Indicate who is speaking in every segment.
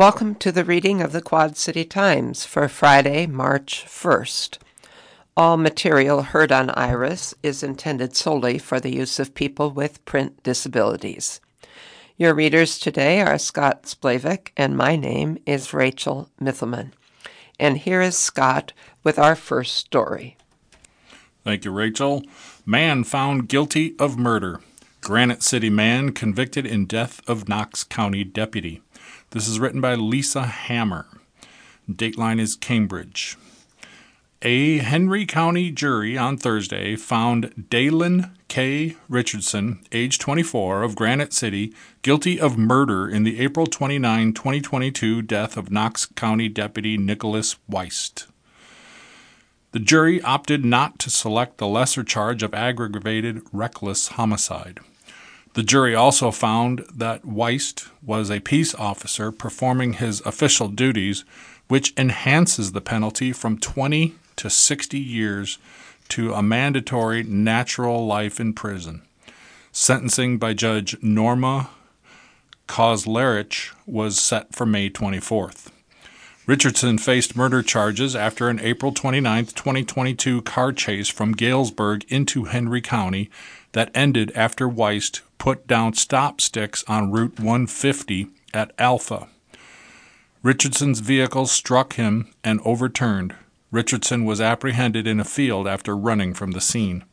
Speaker 1: Welcome to the reading of the Quad City Times for Friday, March 1st. All material heard on Iris is intended solely for the use of people with print disabilities. Your readers today are Scott Splavik, and my name is Rachel Mithelman. And here is Scott with our first story.
Speaker 2: Thank you, Rachel. Man found guilty of murder. Granite City man convicted in death of Knox County deputy. This is written by Lisa Hammer. Dateline is Cambridge. A Henry County jury on Thursday found Dalen K. Richardson, age 24, of Granite City, guilty of murder in the April 29, 2022 death of Knox County Deputy Nicholas Weist. The jury opted not to select the lesser charge of aggravated reckless homicide. The jury also found that Weist was a peace officer performing his official duties, which enhances the penalty from 20 to 60 years to a mandatory natural life in prison. Sentencing by Judge Norma Kauzlarich was set for May 24th. Richardson faced murder charges after an April 29, 2022 car chase from Galesburg into Henry County that ended after Weist put down stop sticks on Route 150 at Alpha. Richardson's vehicle struck him and overturned. Richardson was apprehended in a field after running from the scene.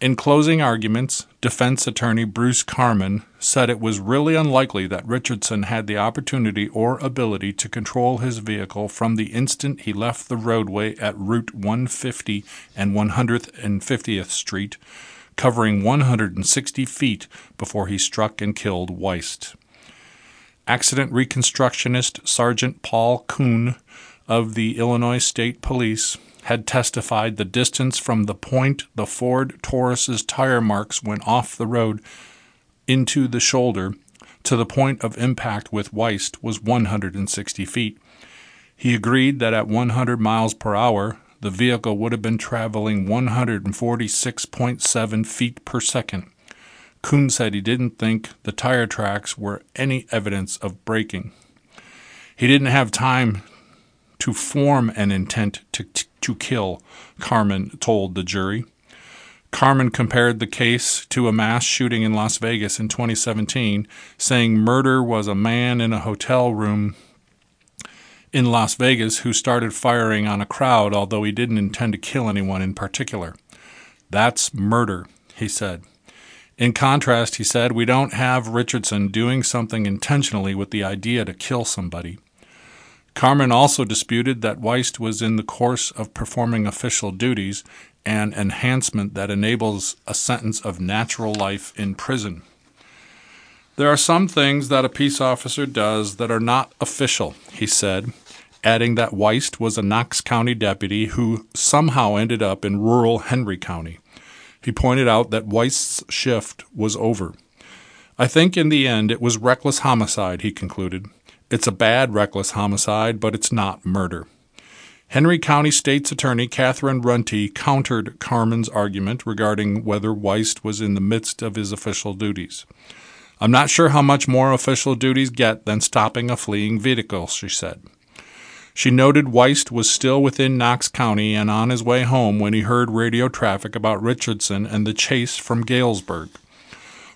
Speaker 2: In closing arguments, defense attorney Bruce Carman said it was really unlikely that Richardson had the opportunity or ability to control his vehicle from the instant he left the roadway at Route 150 and 150th Street, covering 160 feet before he struck and killed Weist. Accident reconstructionist Sergeant Paul Kuhn of the Illinois State Police had testified the distance from the point the Ford Taurus's tire marks went off the road into the shoulder to the point of impact with Weist was 160 feet. He agreed that at 100 miles per hour, the vehicle would have been traveling 146.7 feet per second. Kuhn said he didn't think the tire tracks were any evidence of braking. He didn't have time to form an intent to, to kill, Carmen told the jury. Carmen compared the case to a mass shooting in Las Vegas in 2017, saying murder was a man in a hotel room in Las Vegas who started firing on a crowd, although he didn't intend to kill anyone in particular. That's murder, he said. In contrast, he said, we don't have Richardson doing something intentionally with the idea to kill somebody. Carman also disputed that Weist was in the course of performing official duties, an enhancement that enables a sentence of natural life in prison. There are some things that a peace officer does that are not official, he said, adding that Weist was a Knox County deputy who somehow ended up in rural Henry County. He pointed out that Weist's shift was over. I think in the end it was reckless homicide, he concluded. It's a bad reckless homicide, but it's not murder. Henry County State's Attorney Catherine Runty countered Carman's argument regarding whether Weist was in the midst of his official duties. I'm not sure how much more official duties get than stopping a fleeing vehicle, she said. She noted Weist was still within Knox County and on his way home when he heard radio traffic about Richardson and the chase from Galesburg.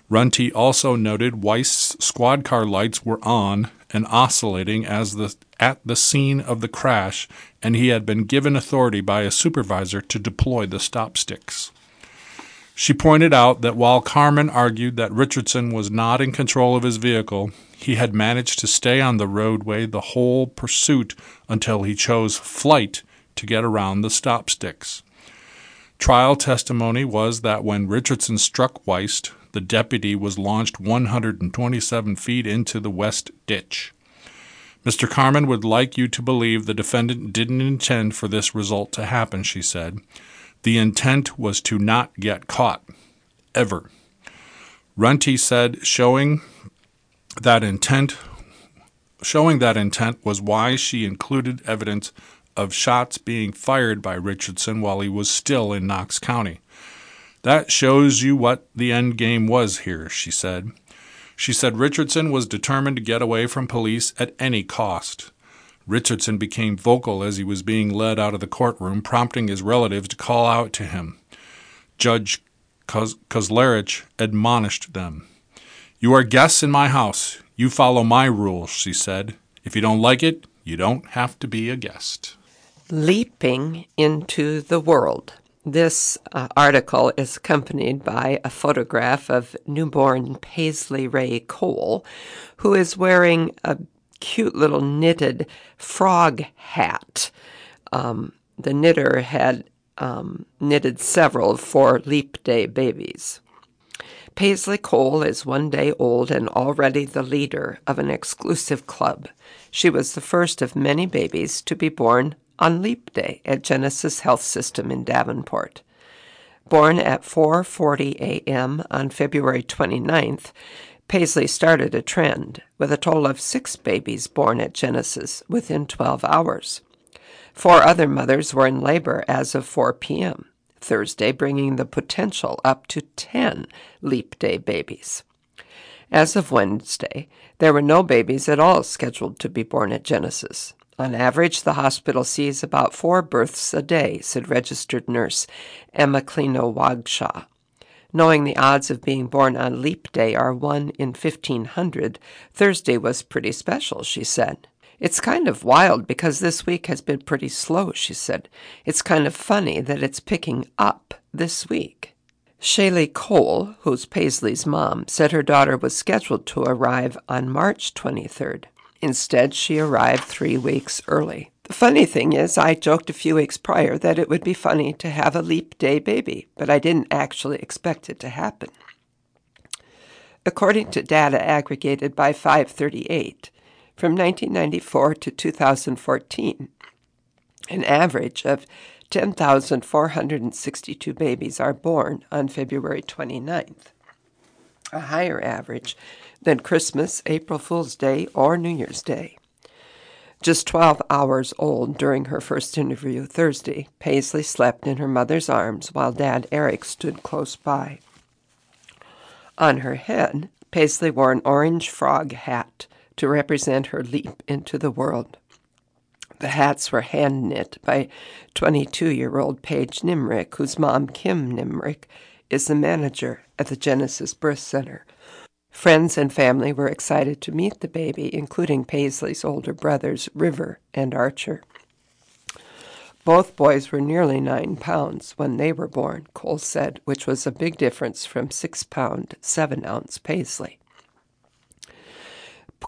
Speaker 2: Runty also noted Weist's squad car lights were on and oscillating as the, at the scene of the crash, and he had been given authority by a supervisor to deploy the stop sticks. She pointed out that while Carmen argued that Richardson was not in control of his vehicle, he had managed to stay on the roadway the whole pursuit until he chose flight to get around the stop sticks. Trial testimony was that when Richardson struck Weist, the deputy was launched 127 feet into the west ditch. Mr. Carmen would like you to believe the defendant didn't intend for this result to happen, she said. The intent was to not get caught. Ever. Runty said showing that intent showing that intent was why she included evidence of shots being fired by Richardson while he was still in Knox County. That shows you what the end game was here, she said. She said Richardson was determined to get away from police at any cost. Richardson became vocal as he was being led out of the courtroom, prompting his relatives to call out to him. Judge Kauzlarich admonished them. You are guests in my house. You follow my rules, she said. If you don't like it, you don't have to be a guest.
Speaker 1: Leaping into the world. This uh, article is accompanied by a photograph of newborn Paisley Ray Cole, who is wearing a cute little knitted frog hat. Um, the knitter had um, knitted several for Leap Day babies. Paisley Cole is one day old and already the leader of an exclusive club. She was the first of many babies to be born on Leap Day at Genesis Health System in Davenport. Born at 4:40 a.m. on February 29th, Paisley started a trend with a total of 6 babies born at Genesis within 12 hours. Four other mothers were in labor as of 4 p.m. Thursday, bringing the potential up to 10 Leap Day babies. As of Wednesday, there were no babies at all scheduled to be born at Genesis. On average, the hospital sees about four births a day, said registered nurse Emma Kleno Wagshaw. Knowing the odds of being born on Leap Day are 1 in 1500, Thursday was pretty special, she said. It's kind of wild because this week has been pretty slow, she said. It's kind of funny that it's picking up this week. Shaylee Cole, who's Paisley's mom, said her daughter was scheduled to arrive on March 23rd. Instead, she arrived three weeks early. The funny thing is, I joked a few weeks prior that it would be funny to have a leap day baby, but I didn't actually expect it to happen. According to data aggregated by 538, from 1994 to 2014, an average of 10,462 babies are born on February 29th, a higher average than Christmas, April Fool's Day, or New Year's Day. Just 12 hours old during her first interview Thursday, Paisley slept in her mother's arms while Dad Eric stood close by. On her head, Paisley wore an orange frog hat to represent her leap into the world. The hats were hand knit by 22 year old Paige Nimrick, whose mom, Kim Nimrick, is the manager at the Genesis Birth Center. Friends and family were excited to meet the baby, including Paisley's older brothers, River and Archer. Both boys were nearly nine pounds when they were born, Cole said, which was a big difference from six pound, seven ounce Paisley.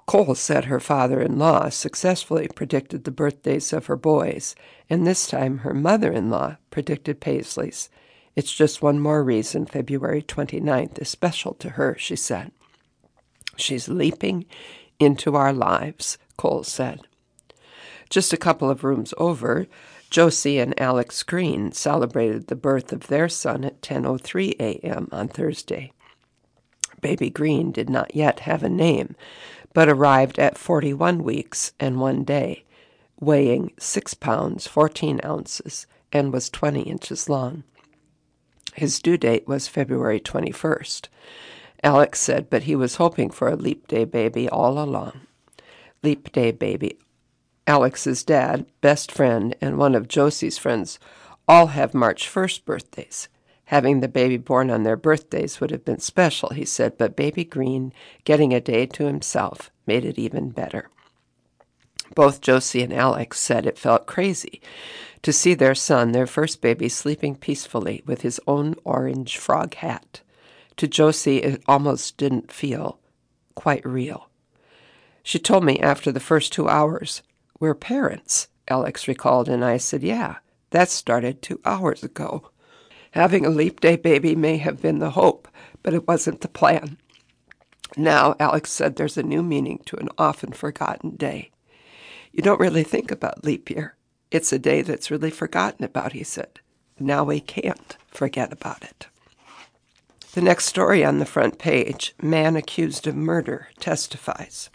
Speaker 1: Cole said her father in law successfully predicted the birthdays of her boys, and this time her mother in law predicted Paisley's. It's just one more reason February 29th is special to her, she said. She's leaping into our lives, Cole said. Just a couple of rooms over, Josie and Alex Green celebrated the birth of their son at 10:03 a.m. on Thursday. Baby Green did not yet have a name, but arrived at 41 weeks and 1 day, weighing 6 pounds 14 ounces and was 20 inches long. His due date was February 21st. Alex said, but he was hoping for a Leap Day baby all along. Leap Day baby. Alex's dad, best friend, and one of Josie's friends all have March 1st birthdays. Having the baby born on their birthdays would have been special, he said, but baby Green getting a day to himself made it even better. Both Josie and Alex said it felt crazy to see their son, their first baby, sleeping peacefully with his own orange frog hat. To Josie, it almost didn't feel quite real. She told me after the first two hours, We're parents, Alex recalled, and I said, Yeah, that started two hours ago. Having a leap day baby may have been the hope, but it wasn't the plan. Now, Alex said there's a new meaning to an often forgotten day. You don't really think about leap year. It's a day that's really forgotten about, he said. Now we can't forget about it. The next story on the front page Man accused of murder testifies.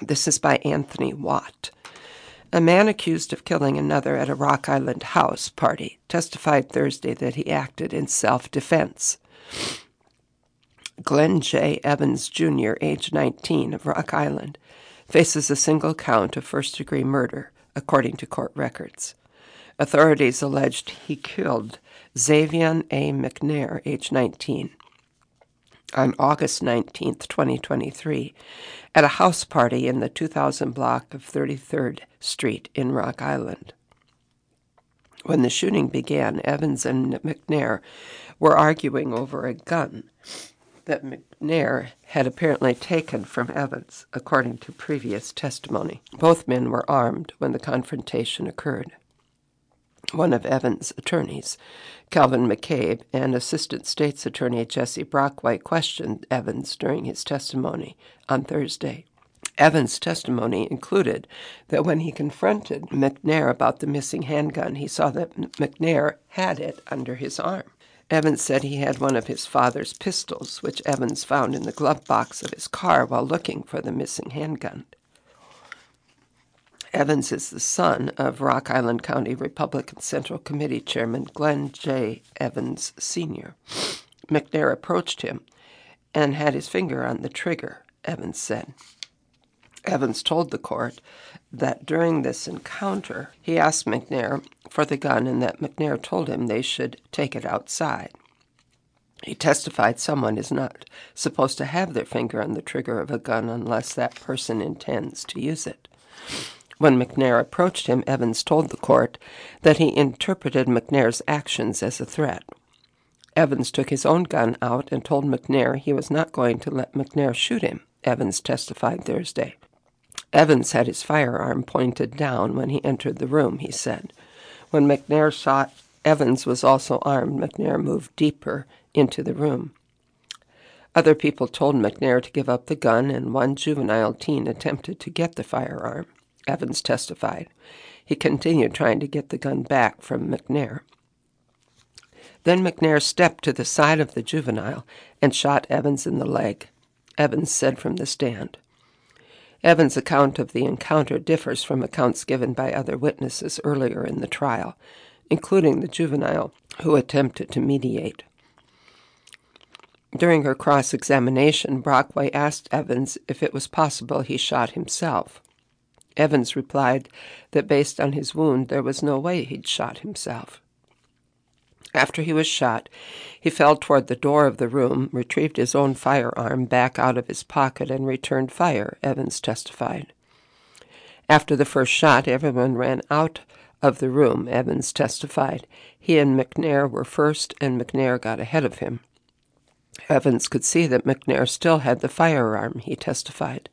Speaker 1: This is by Anthony Watt. A man accused of killing another at a Rock Island house party testified Thursday that he acted in self defense. Glenn J. Evans Jr., age 19, of Rock Island, faces a single count of first degree murder, according to court records. Authorities alleged he killed Xavian A. McNair, age 19, on August 19, 2023, at a house party in the 2000 block of 33rd Street in Rock Island. When the shooting began, Evans and McNair were arguing over a gun that McNair had apparently taken from Evans, according to previous testimony. Both men were armed when the confrontation occurred. One of Evans' attorneys, Calvin McCabe, and Assistant State's Attorney Jesse Brockway questioned Evans during his testimony on Thursday. Evans' testimony included that when he confronted McNair about the missing handgun, he saw that McNair had it under his arm. Evans said he had one of his father's pistols, which Evans found in the glove box of his car while looking for the missing handgun. Evans is the son of Rock Island County Republican Central Committee Chairman Glenn J. Evans Sr. McNair approached him and had his finger on the trigger, Evans said. Evans told the court that during this encounter, he asked McNair for the gun and that McNair told him they should take it outside. He testified someone is not supposed to have their finger on the trigger of a gun unless that person intends to use it. When McNair approached him, Evans told the court that he interpreted McNair's actions as a threat. Evans took his own gun out and told McNair he was not going to let McNair shoot him, Evans testified Thursday. Evans had his firearm pointed down when he entered the room, he said. When McNair shot, Evans was also armed. McNair moved deeper into the room. Other people told McNair to give up the gun, and one juvenile teen attempted to get the firearm. Evans testified. He continued trying to get the gun back from McNair. Then McNair stepped to the side of the juvenile and shot Evans in the leg, Evans said from the stand. Evans' account of the encounter differs from accounts given by other witnesses earlier in the trial, including the juvenile who attempted to mediate. During her cross examination, Brockway asked Evans if it was possible he shot himself. Evans replied that based on his wound, there was no way he'd shot himself. After he was shot, he fell toward the door of the room, retrieved his own firearm back out of his pocket, and returned fire, Evans testified. After the first shot, everyone ran out of the room, Evans testified. He and McNair were first, and McNair got ahead of him. Evans could see that McNair still had the firearm, he testified.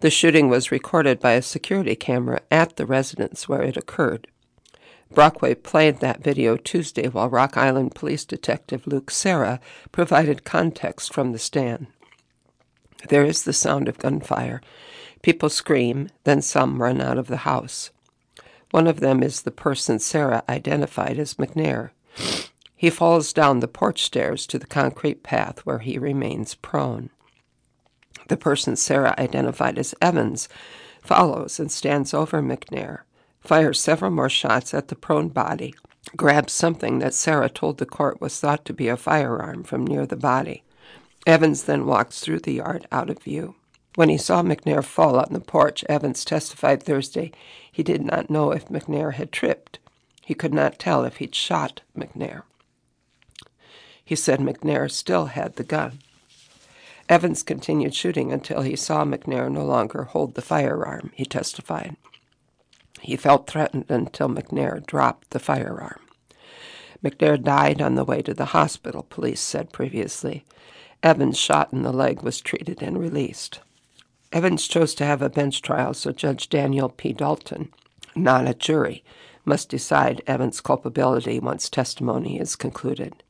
Speaker 1: The shooting was recorded by a security camera at the residence where it occurred. Brockway played that video Tuesday while Rock Island Police Detective Luke Serra provided context from the stand. There is the sound of gunfire. People scream, then some run out of the house. One of them is the person Serra identified as McNair. He falls down the porch stairs to the concrete path where he remains prone. The person Serra identified as Evans follows and stands over McNair fires several more shots at the prone body, grabs something that Serra told the court was thought to be a firearm from near the body. Evans then walks through the yard out of view. When he saw McNair fall on the porch, Evans testified Thursday he did not know if McNair had tripped. He could not tell if he'd shot McNair. He said McNair still had the gun. Evans continued shooting until he saw McNair no longer hold the firearm, he testified. He felt threatened until McNair dropped the firearm. McNair died on the way to the hospital, police said previously. Evans, shot in the leg, was treated and released. Evans chose to have a bench trial, so Judge Daniel P. Dalton, not a jury, must decide Evans' culpability once testimony is concluded.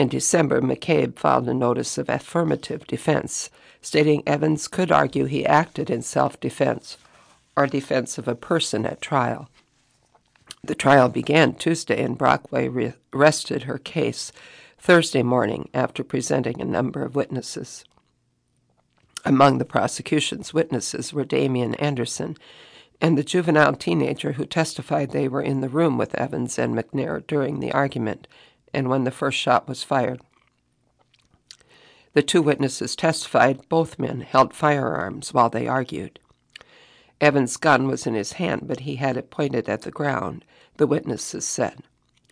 Speaker 1: In December, McCabe filed a notice of affirmative defense, stating Evans could argue he acted in self defense or defense of a person at trial. The trial began Tuesday, and Brockway re- rested her case Thursday morning after presenting a number of witnesses. Among the prosecution's witnesses were Damian Anderson and the juvenile teenager who testified they were in the room with Evans and McNair during the argument and when the first shot was fired. The two witnesses testified both men held firearms while they argued. Evans' gun was in his hand, but he had it pointed at the ground, the witnesses said.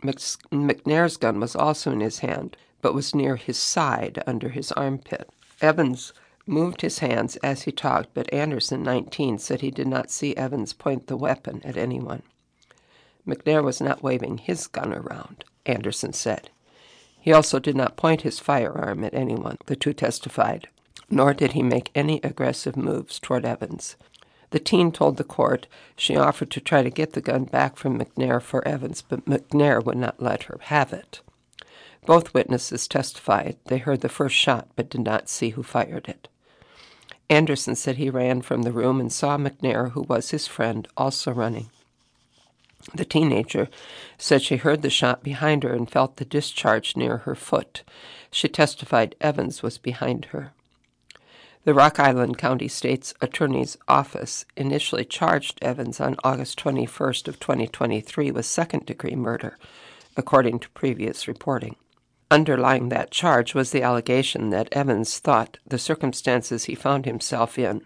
Speaker 1: McNair's gun was also in his hand, but was near his side under his armpit. Evans moved his hands as he talked, but Anderson, 19, said he did not see Evans point the weapon at anyone. McNair was not waving his gun around, Anderson said. He also did not point his firearm at anyone, the two testified, nor did he make any aggressive moves toward Evans. The teen told the court she offered to try to get the gun back from McNair for Evans, but McNair would not let her have it. Both witnesses testified they heard the first shot but did not see who fired it. Anderson said he ran from the room and saw McNair, who was his friend, also running. The teenager said she heard the shot behind her and felt the discharge near her foot. She testified Evans was behind her. The Rock Island County State's Attorney's Office initially charged Evans on August 21st of 2023 with second-degree murder, according to previous reporting. Underlying that charge was the allegation that Evans thought the circumstances he found himself in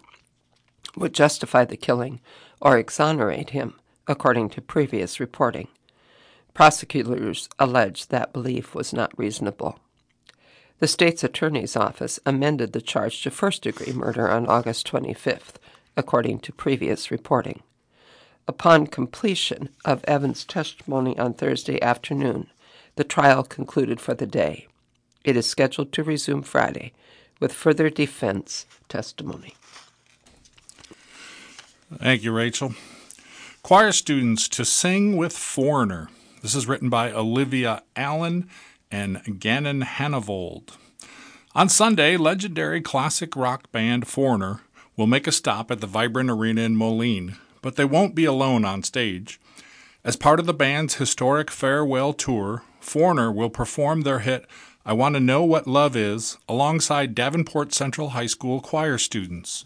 Speaker 1: would justify the killing or exonerate him according to previous reporting. Prosecutors alleged that belief was not reasonable. The state's attorney's office amended the charge to first degree murder on August 25th, according to previous reporting. Upon completion of Evans' testimony on Thursday afternoon, the trial concluded for the day. It is scheduled to resume Friday with further defense testimony.
Speaker 2: Thank you, Rachel. Choir students to sing with Foreigner. This is written by Olivia Allen and Gannon Hanevold. On Sunday, legendary classic rock band Foreigner will make a stop at the Vibrant Arena in Moline, but they won't be alone on stage. As part of the band's historic farewell tour, Foreigner will perform their hit I Want to Know What Love Is alongside Davenport Central High School choir students.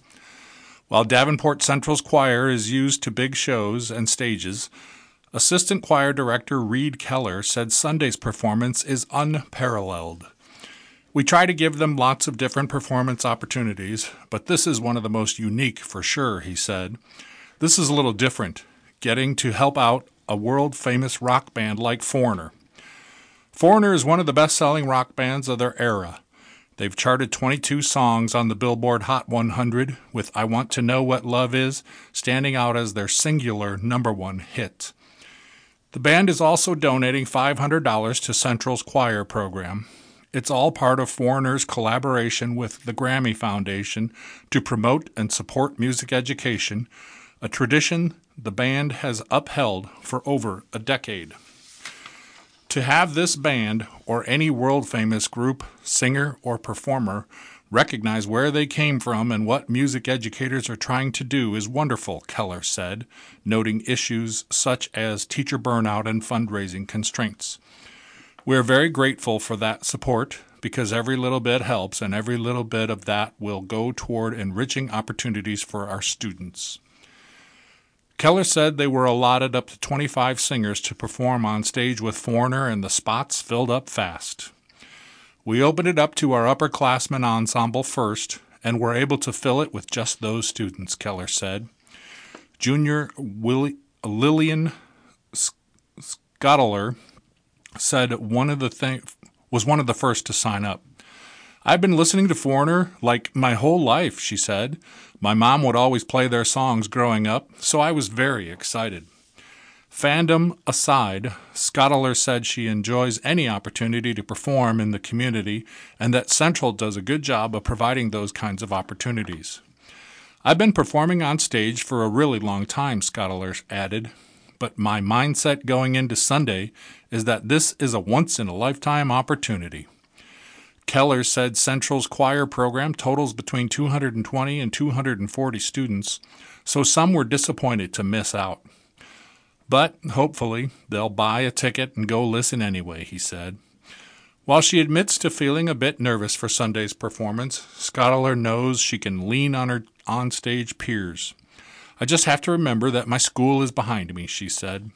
Speaker 2: While Davenport Central's choir is used to big shows and stages, Assistant Choir Director Reed Keller said Sunday's performance is unparalleled. We try to give them lots of different performance opportunities, but this is one of the most unique for sure, he said. This is a little different, getting to help out a world famous rock band like Foreigner. Foreigner is one of the best selling rock bands of their era. They've charted 22 songs on the Billboard Hot 100, with I Want to Know What Love Is standing out as their singular number one hit. The band is also donating $500 to Central's choir program. It's all part of Foreigner's collaboration with the Grammy Foundation to promote and support music education, a tradition the band has upheld for over a decade. To have this band, or any world famous group, singer, or performer, recognize where they came from and what music educators are trying to do is wonderful, Keller said, noting issues such as teacher burnout and fundraising constraints. We are very grateful for that support because every little bit helps, and every little bit of that will go toward enriching opportunities for our students. Keller said they were allotted up to 25 singers to perform on stage with Foreigner, and the spots filled up fast. We opened it up to our upperclassmen ensemble first, and were able to fill it with just those students, Keller said. Junior Willi- Lillian Scottler said one of the was one of the first to sign up. I've been listening to Foreigner like my whole life, she said. My mom would always play their songs growing up, so I was very excited. Fandom aside, Scottler said she enjoys any opportunity to perform in the community and that Central does a good job of providing those kinds of opportunities. I've been performing on stage for a really long time, Scottler added, but my mindset going into Sunday is that this is a once in a lifetime opportunity. Keller said Central's choir program totals between 220 and 240 students, so some were disappointed to miss out. But hopefully, they'll buy a ticket and go listen anyway, he said. While she admits to feeling a bit nervous for Sunday's performance, Scottler knows she can lean on her onstage peers. I just have to remember that my school is behind me, she said.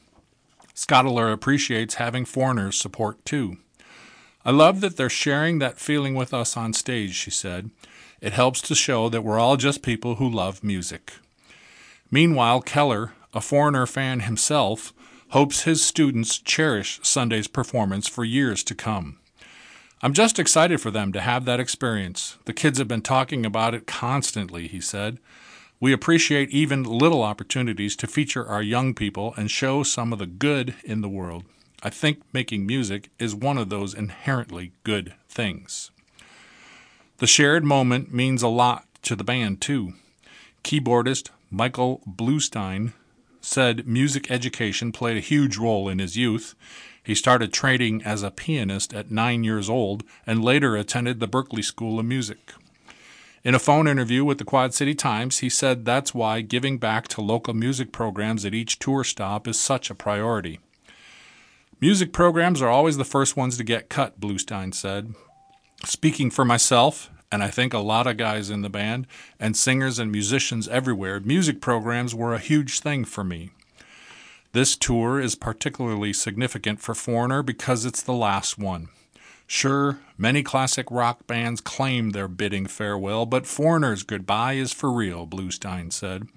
Speaker 2: Scottler appreciates having foreigners support too. I love that they're sharing that feeling with us on stage, she said. It helps to show that we're all just people who love music. Meanwhile, Keller, a foreigner fan himself, hopes his students cherish Sunday's performance for years to come. I'm just excited for them to have that experience. The kids have been talking about it constantly, he said. We appreciate even little opportunities to feature our young people and show some of the good in the world. I think making music is one of those inherently good things. The shared moment means a lot to the band, too. Keyboardist Michael Bluestein said music education played a huge role in his youth. He started training as a pianist at nine years old and later attended the Berklee School of Music. In a phone interview with the Quad City Times, he said that's why giving back to local music programs at each tour stop is such a priority. Music programs are always the first ones to get cut, Bluestein said. Speaking for myself, and I think a lot of guys in the band, and singers and musicians everywhere, music programs were a huge thing for me. This tour is particularly significant for Foreigner because it's the last one. Sure, many classic rock bands claim they're bidding farewell, but Foreigner's goodbye is for real, Bluestein said.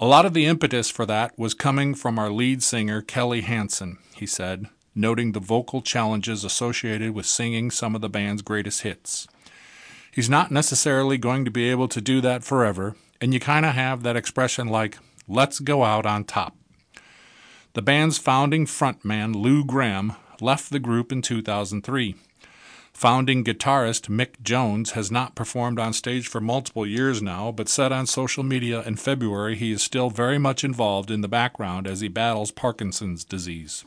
Speaker 2: A lot of the impetus for that was coming from our lead singer, Kelly Hansen, he said, noting the vocal challenges associated with singing some of the band's greatest hits. He's not necessarily going to be able to do that forever, and you kind of have that expression like, let's go out on top. The band's founding frontman, Lou Gramm, left the group in 2003. Founding guitarist Mick Jones has not performed on stage for multiple years now, but said on social media in February he is still very much involved in the background as he battles Parkinson's disease.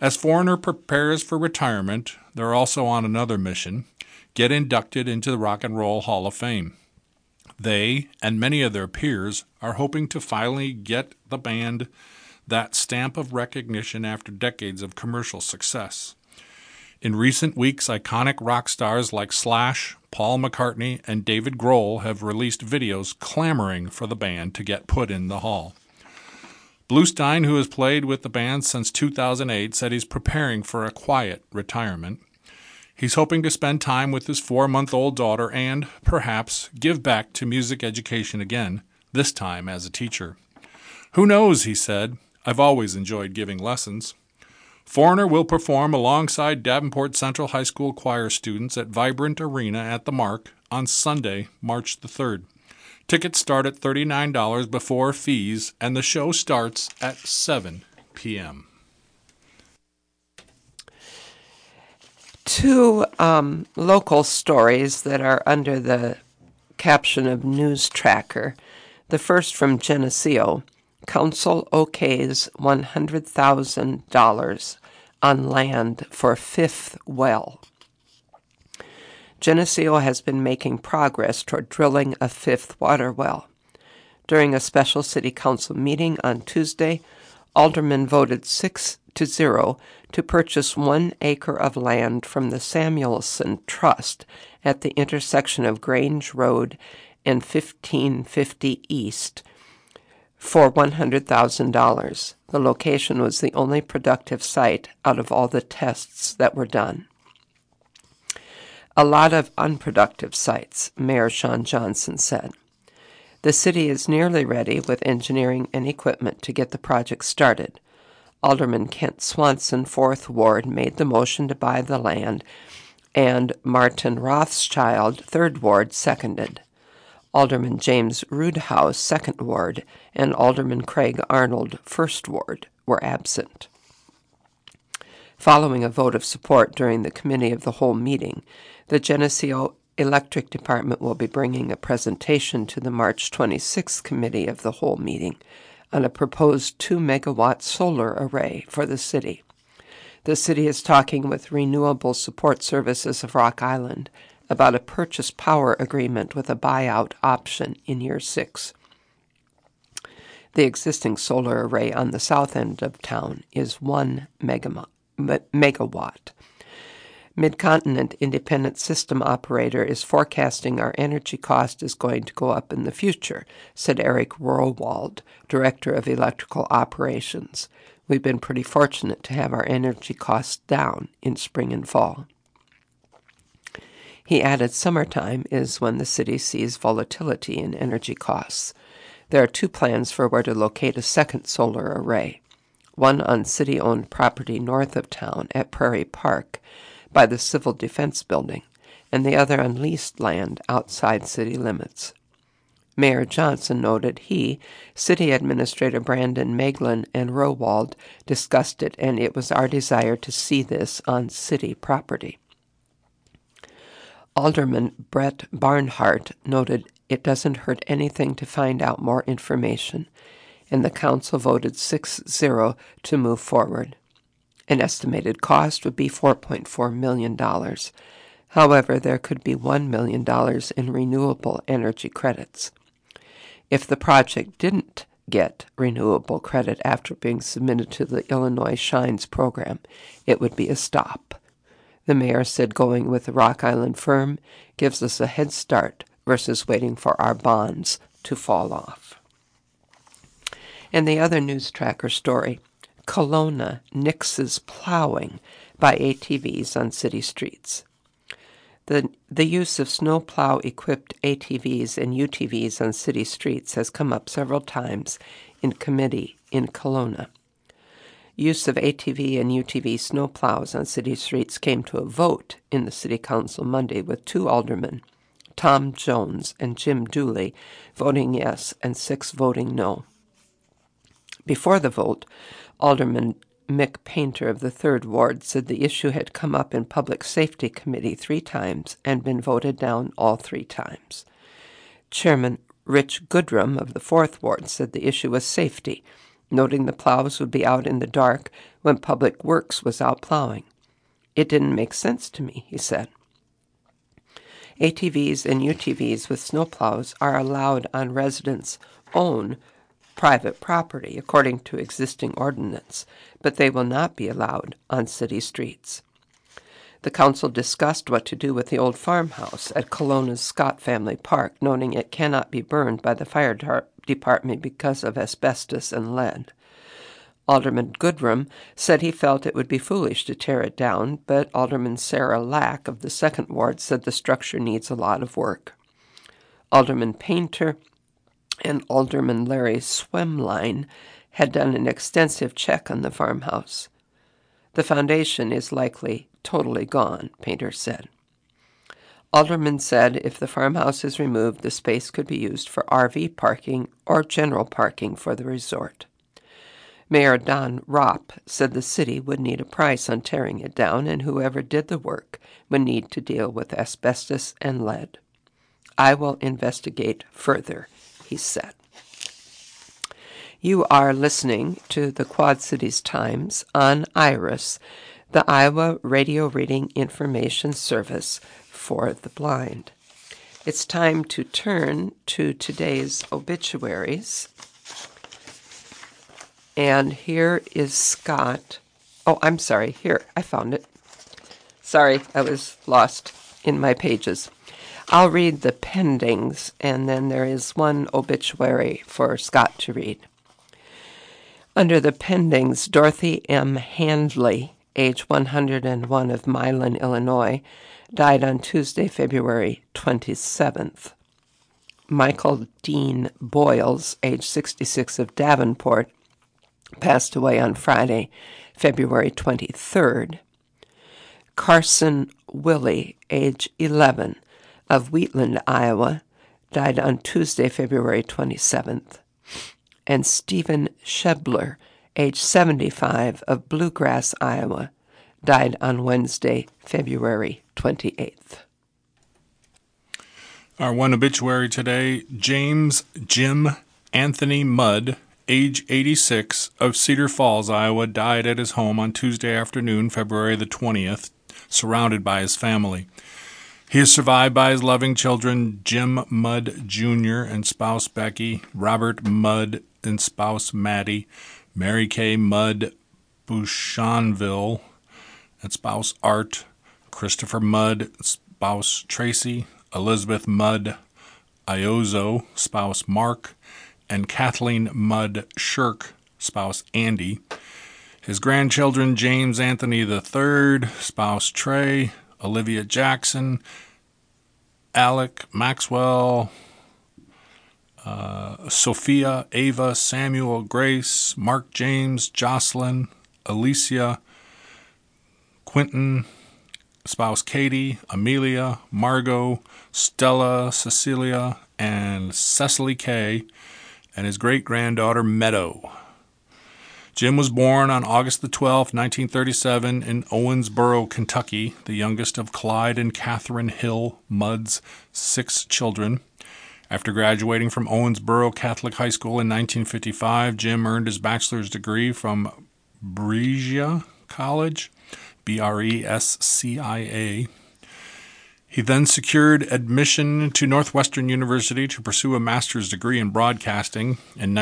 Speaker 2: As Foreigner prepares for retirement, they're also on another mission get inducted into the Rock and Roll Hall of Fame. They and many of their peers are hoping to finally get the band that stamp of recognition after decades of commercial success. In recent weeks, iconic rock stars like Slash, Paul McCartney, and David Grohl have released videos clamoring for the band to get put in the hall. Bluestein, who has played with the band since 2008, said he's preparing for a quiet retirement. He's hoping to spend time with his four month old daughter and, perhaps, give back to music education again, this time as a teacher. Who knows, he said. I've always enjoyed giving lessons. Foreigner will perform alongside Davenport Central High School choir students at Vibrant Arena at the Mark on Sunday, March the 3rd. Tickets start at $39 before fees, and the show starts at 7 p.m.
Speaker 1: two um, local stories that are under the caption of News Tracker. The first from Geneseo. Council okays $100,000 on land for fifth well. Geneseo has been making progress toward drilling a fifth water well. During a special city council meeting on Tuesday, aldermen voted 6 to 0 to purchase one acre of land from the Samuelson Trust at the intersection of Grange Road and 1550 East for $100,000. The location was the only productive site out of all the tests that were done. A lot of unproductive sites, Mayor Shawn Johnson said. The city is nearly ready with engineering and equipment to get the project started. Alderman Kent Swanson, 4th Ward, made the motion to buy the land, and Martin Rothschild, 3rd Ward, seconded. Alderman James Rudhouse, 2nd Ward, and Alderman Craig Arnold, 1st Ward, were absent. Following a vote of support during the Committee of the Whole meeting, the Geneseo Electric Department will be bringing a presentation to the March 26th Committee of the Whole meeting on a proposed 2 megawatt solar array for the city. The city is talking with Renewable Support Services of Rock Island about a purchase power agreement with a buyout option in year six. The existing solar array on the south end of town is 1 megawatt. Midcontinent Independent System Operator is forecasting our energy cost is going to go up in the future, said Eric Rowald, Director of Electrical Operations. We've been pretty fortunate to have our energy costs down in spring and fall. He added summertime is when the city sees volatility in energy costs. There are two plans for where to locate a second solar array one on city owned property north of town at Prairie Park by the Civil Defense Building, and the other on leased land outside city limits. Mayor Johnson noted he, City Administrator Brandon Maeglin, and Rowald discussed it, and it was our desire to see this on city property. Alderman Brett Barnhart noted it doesn't hurt anything to find out more information, and the council voted 6 0 to move forward. An estimated cost would be $4.4 million. However, there could be $1 million in renewable energy credits. If the project didn't get renewable credit after being submitted to the Illinois Shines program, it would be a stop. The mayor said going with the Rock Island firm gives us a head start versus waiting for our bonds to fall off. And the other news tracker story Colona nixes plowing by ATVs on city streets. The, the use of snowplow equipped ATVs and UTVs on city streets has come up several times in committee in Colona. Use of ATV and UTV snowplows on city streets came to a vote in the City Council Monday with two aldermen, Tom Jones and Jim Dooley, voting yes and six voting no. Before the vote, Alderman Mick Painter of the 3rd Ward said the issue had come up in Public Safety Committee three times and been voted down all three times. Chairman Rich Goodrum of the 4th Ward said the issue was safety, noting the plows would be out in the dark when Public Works was out plowing. It didn't make sense to me, he said. ATVs and UTVs with snowplows are allowed on residents' own private property according to existing ordinance, but they will not be allowed on city streets. The council discussed what to do with the old farmhouse at Colona's Scott Family Park, noting it cannot be burned by the fire department because of asbestos and lead. Alderman Goodrum said he felt it would be foolish to tear it down, but Alderman Sarah Lack of the Second Ward said the structure needs a lot of work. Alderman Painter and Alderman Larry Swemline had done an extensive check on the farmhouse. The foundation is likely totally gone, Painter said. Alderman said if the farmhouse is removed, the space could be used for RV parking or general parking for the resort. Mayor Don Ropp said the city would need a price on tearing it down, and whoever did the work would need to deal with asbestos and lead. I will investigate further, he said. You are listening to the Quad Cities Times on IRIS, the Iowa Radio Reading Information Service for the Blind. It's time to turn to today's obituaries. And here is Scott. Oh, I'm sorry. Here, I found it. Sorry, I was lost in my pages. I'll read the pendings, and then there is one obituary for Scott to read. Under the pendings, Dorothy M. Handley, age 101 of Milan, Illinois, died on Tuesday, February 27th. Michael Dean Boyles, age 66 of Davenport, passed away on Friday, February 23rd. Carson Willie, age 11, of Wheatland, Iowa, died on Tuesday, February 27th. And Stephen Shebler, age 75, of Bluegrass, Iowa, died on Wednesday, February 28th.
Speaker 2: Our one obituary today James Jim Anthony Mudd, age 86, of Cedar Falls, Iowa, died at his home on Tuesday afternoon, February the 20th, surrounded by his family. He is survived by his loving children, Jim Mudd Jr. and spouse Becky, Robert Mudd and spouse Maddie, Mary Kay Mudd Bouchonville and spouse Art, Christopher Mudd, spouse Tracy, Elizabeth Mudd Iozo, spouse Mark, and Kathleen Mudd Shirk, spouse Andy. His grandchildren James Anthony III, spouse Trey, Olivia Jackson, Alec Maxwell, uh, Sophia, Ava, Samuel, Grace, Mark James, Jocelyn, Alicia, Quentin, spouse Katie, Amelia, Margot, Stella, Cecilia, and Cecily Kay, and his great granddaughter Meadow. Jim was born on August the 12th, 1937, in Owensboro, Kentucky, the youngest of Clyde and Catherine Hill Mudd's six children. After graduating from Owensboro Catholic High School in 1955, Jim earned his bachelor's degree from Brescia College, B R E S C I A. He then secured admission to Northwestern University to pursue a master's degree in broadcasting. In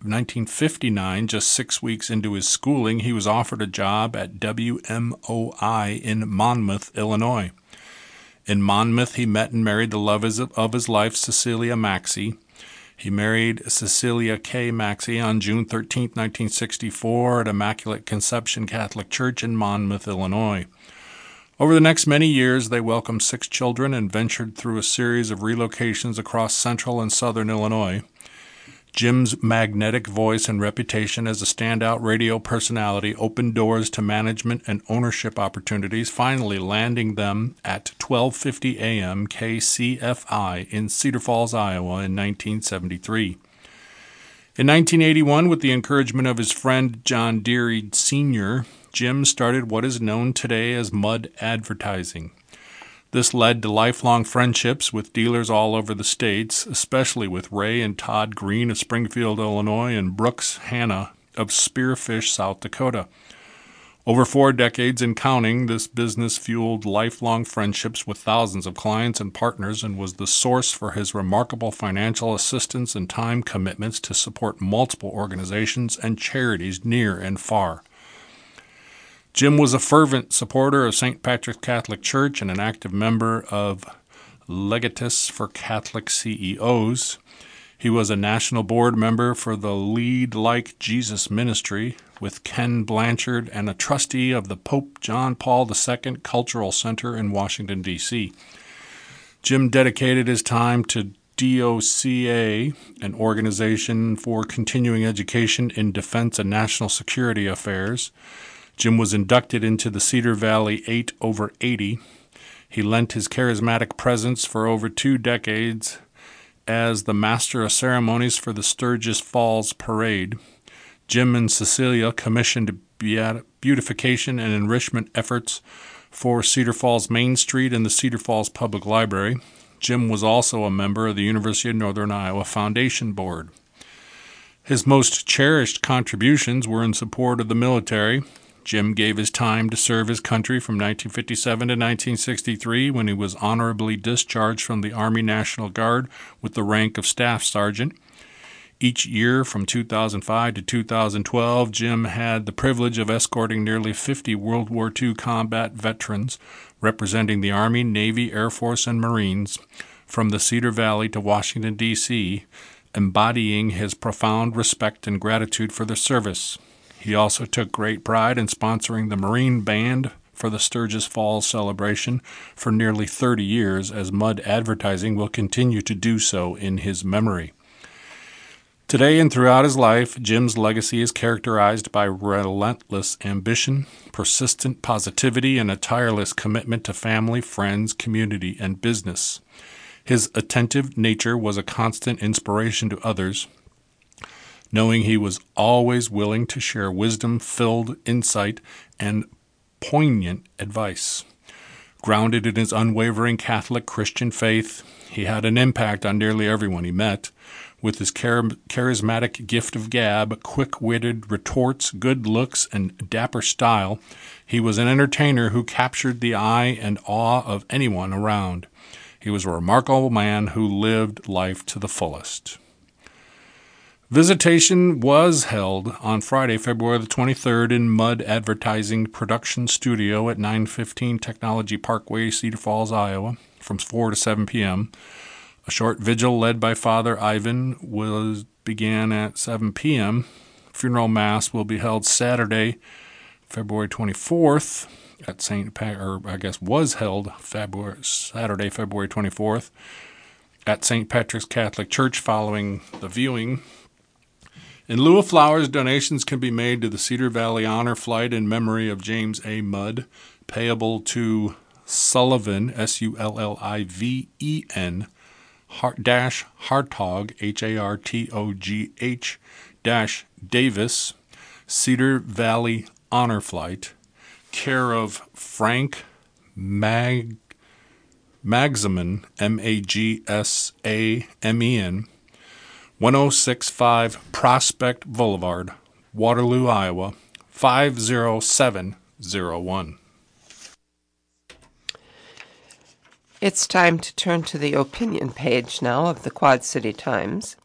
Speaker 2: 1959, just six weeks into his schooling, he was offered a job at WMOI in Monmouth, Illinois. In Monmouth, he met and married the love of his life, Cecilia Maxey. He married Cecilia K. Maxey on June 13, 1964, at Immaculate Conception Catholic Church in Monmouth, Illinois. Over the next many years, they welcomed six children and ventured through a series of relocations across central and southern Illinois. Jim's magnetic voice and reputation as a standout radio personality opened doors to management and ownership opportunities, finally landing them at 12:50 a.m. KCFI in Cedar Falls, Iowa in 1973. In 1981, with the encouragement of his friend John Deery Sr., Jim started what is known today as Mudd Advertising. This led to lifelong friendships with dealers all over the states, especially with Ray and Todd Green of Springfield, Illinois, and Brooks Hanna of Spearfish, South Dakota. Over four decades and counting, this business fueled lifelong friendships with thousands of clients and partners and was the source for his remarkable financial assistance and time commitments to support multiple organizations and charities near and far. Jim was a fervent supporter of St. Patrick's Catholic Church and an active member of Legatus for Catholic CEOs. He was a national board member for the Lead Like Jesus Ministry with Ken Blanchard and a trustee of the Pope John Paul II Cultural Center in Washington, D.C. Jim dedicated his time to DOCA, an organization for continuing education in defense and national security affairs. Jim was inducted into the Cedar Valley 8 over 80. He lent his charismatic presence for over two decades as the master of ceremonies for the Sturgis Falls Parade. Jim and Cecilia commissioned beautification and enrichment efforts for Cedar Falls Main Street and the Cedar Falls Public Library. Jim was also a member of the University of Northern Iowa Foundation Board. His most cherished contributions were in support of the military, Jim gave his time to serve his country from 1957 to 1963 when he was honorably discharged from the Army National Guard with the rank of Staff Sergeant. Each year from 2005 to 2012, Jim had the privilege of escorting nearly 50 World War II combat veterans representing the Army, Navy, Air Force, and Marines from the Cedar Valley to Washington, D.C., embodying his profound respect and gratitude for their service. He also took great pride in sponsoring the Marine Band for the Sturgis Falls celebration for nearly 30 years, as Mudd Advertising will continue to do so in his memory. Today and throughout his life, Jim's legacy is characterized by relentless ambition, persistent positivity, and a tireless commitment to family, friends, community, and business. His attentive nature was a constant inspiration to others, knowing he was always willing to share wisdom filled insight and poignant advice. Grounded in his unwavering Catholic Christian faith, he had an impact on nearly everyone he met. With his charismatic gift of gab, quick witted retorts, good looks, and dapper style, he was an entertainer who captured the eye and awe of anyone around. He was a remarkable man who lived life to the fullest. Visitation was held on Friday, February the 23rd in Mudd Advertising Production Studio at 915 Technology Parkway, Cedar Falls, Iowa, from 4 to 7 p.m. A short vigil led by Father Ivan was began at 7 p.m., Funeral Mass will be held Saturday, February 24th at St. Or I guess was held February Saturday, February 24th at St. Patrick's Catholic Church following the viewing. In lieu of flowers, donations can be made to the Cedar Valley Honor Flight in memory of James A. Mudd, payable to Sullivan, S U L L I V E N, dash Hartog, H A R T O G H, dash Davis, Cedar Valley Honor Flight, care of Frank Mag Magsamen, M A G S A M E N, 1065 Prospect Boulevard, Waterloo, Iowa, 50701.
Speaker 1: It's time to turn to the opinion page now of the Quad City Times.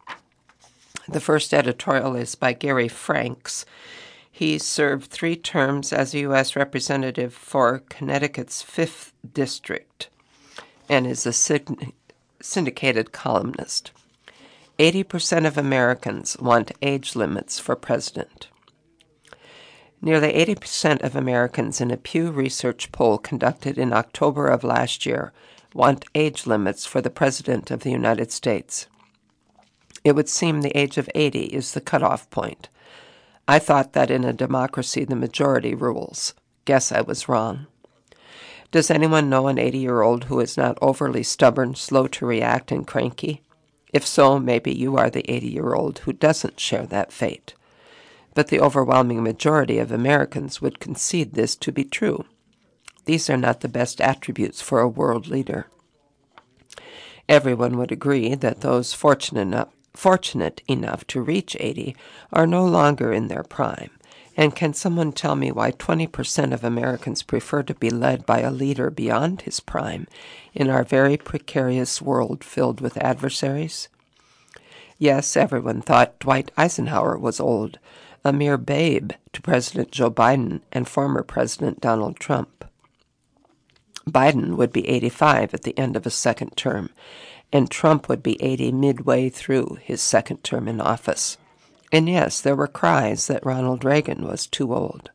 Speaker 1: The first editorial is by Gary Franks. He served three terms as a U.S. Representative for Connecticut's 5th District and is a syndicated columnist. 80% of Americans want age limits for president. Nearly 80% of Americans in a Pew Research poll conducted in October of last year want age limits for the President of the United States. It would seem the age of 80 is the cutoff point. I thought that in a democracy the majority rules. Guess I was wrong. Does anyone know an 80 year old who is not overly stubborn, slow to react, and cranky? If so, maybe you are the 80 year old who doesn't share that fate. But the overwhelming majority of Americans would concede this to be true. These are not the best attributes for a world leader. Everyone would agree that those fortunate enough, fortunate enough to reach 80 are no longer in their prime. And can someone tell me why 20% of Americans prefer to be led by a leader beyond his prime in our very precarious world filled with adversaries? Yes, everyone thought Dwight Eisenhower was old, a mere babe to President Joe Biden and former President Donald Trump. Biden would be 85 at the end of a second term, and Trump would be 80 midway through his second term in office. And yes, there were cries that Ronald Reagan was too old.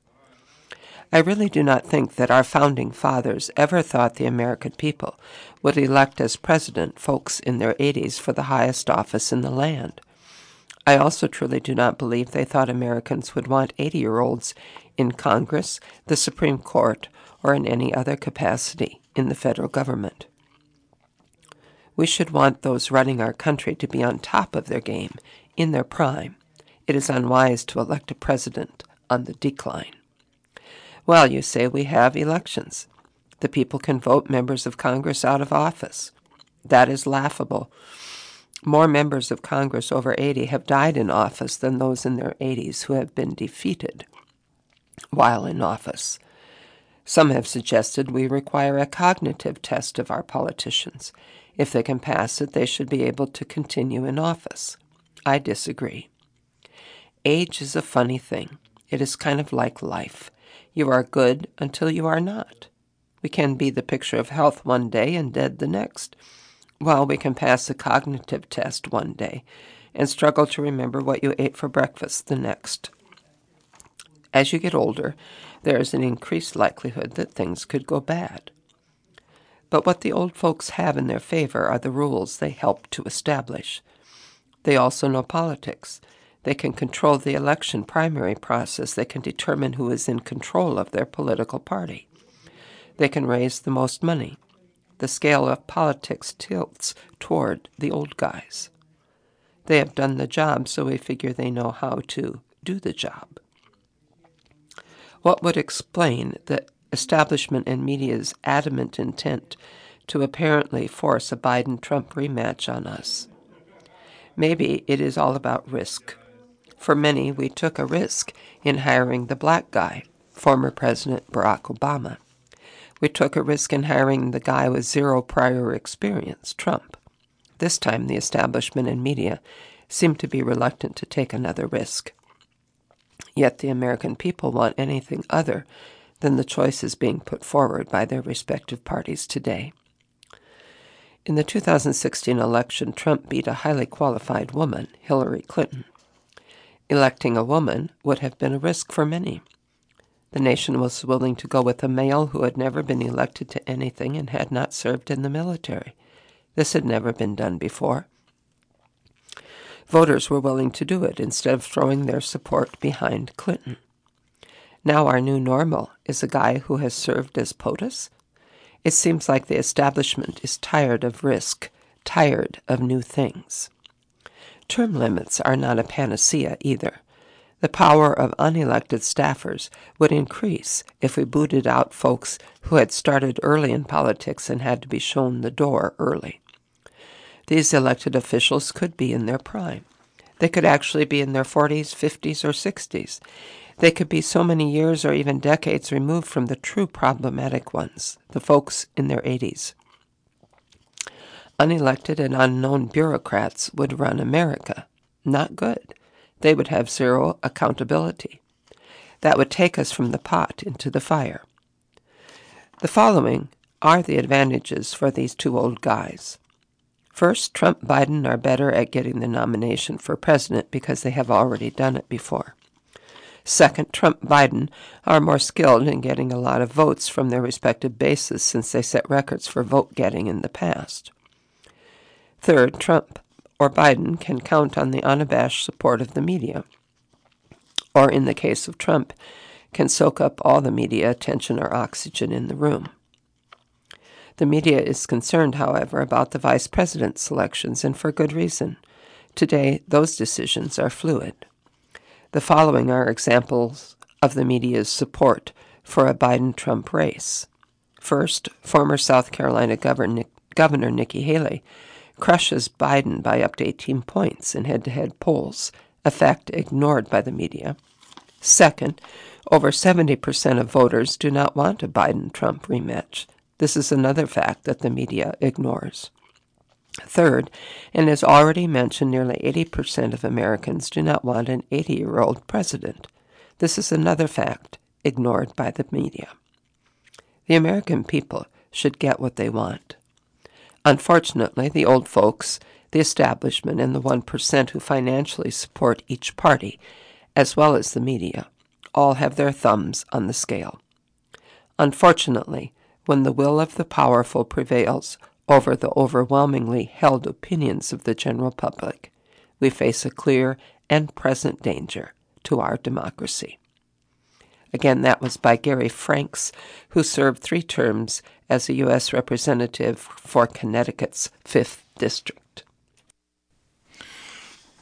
Speaker 1: I really do not think that our founding fathers ever thought the American people would elect as president folks in their 80s for the highest office in the land. I also truly do not believe they thought Americans would want 80 year olds in Congress, the Supreme Court, or in any other capacity in the federal government. We should want those running our country to be on top of their game, in their prime. It is unwise to elect a president on the decline. Well, you say we have elections. The people can vote members of Congress out of office. That is laughable. More members of Congress over 80 have died in office than those in their 80s who have been defeated while in office. Some have suggested we require a cognitive test of our politicians. If they can pass it, they should be able to continue in office. I disagree. Age is a funny thing. It is kind of like life. You are good until you are not. We can be the picture of health one day and dead the next. while we can pass a cognitive test one day and struggle to remember what you ate for breakfast the next. As you get older, there is an increased likelihood that things could go bad. But what the old folks have in their favor are the rules they helped to establish. They also know politics. They can control the election primary process. They can determine who is in control of their political party. They can raise the most money. The scale of politics tilts toward the old guys. They have done the job, so we figure they know how to do the job. What would explain the establishment and media's adamant intent to apparently force a Biden Trump rematch on us? Maybe it is all about risk. For many, we took a risk in hiring the black guy, former President Barack Obama. We took a risk in hiring the guy with zero prior experience, Trump. This time, the establishment and media seem to be reluctant to take another risk. Yet the American people want anything other than the choices being put forward by their respective parties today. In the 2016 election, Trump beat a highly qualified woman, Hillary Clinton. Electing a woman would have been a risk for many. The nation was willing to go with a male who had never been elected to anything and had not served in the military. This had never been done before. Voters were willing to do it instead of throwing their support behind Clinton. Now our new normal is a guy who has served as POTUS. It seems like the establishment is tired of risk, tired of new things. Term limits are not a panacea either. The power of unelected staffers would increase if we booted out folks who had started early in politics and had to be shown the door early. These elected officials could be in their prime. They could actually be in their 40s, 50s, or 60s. They could be so many years or even decades removed from the true problematic ones, the folks in their 80s. Unelected and unknown bureaucrats would run America. Not good. They would have zero accountability. That would take us from the pot into the fire. The following are the advantages for these two old guys. First, Trump Biden are better at getting the nomination for president because they have already done it before. Second, Trump Biden are more skilled in getting a lot of votes from their respective bases since they set records for vote getting in the past. Third, Trump or Biden can count on the unabashed support of the media, or in the case of Trump, can soak up all the media attention or oxygen in the room. The media is concerned, however, about the vice president's selections, and for good reason. Today, those decisions are fluid. The following are examples of the media's support for a Biden Trump race. First, former South Carolina Governor, Governor Nikki Haley crushes Biden by up to 18 points in head to head polls, a fact ignored by the media. Second, over 70% of voters do not want a Biden Trump rematch. This is another fact that the media ignores. Third, and as already mentioned, nearly 80% of Americans do not want an 80 year old president. This is another fact ignored by the media. The American people should get what they want. Unfortunately, the old folks, the establishment, and the 1% who financially support each party, as well as the media, all have their thumbs on the scale. Unfortunately, when the will of the powerful prevails over the overwhelmingly held opinions of the general public, we face a clear and present danger to our democracy. Again, that was by Gary Franks, who served three terms as a U.S. representative for Connecticut's 5th District.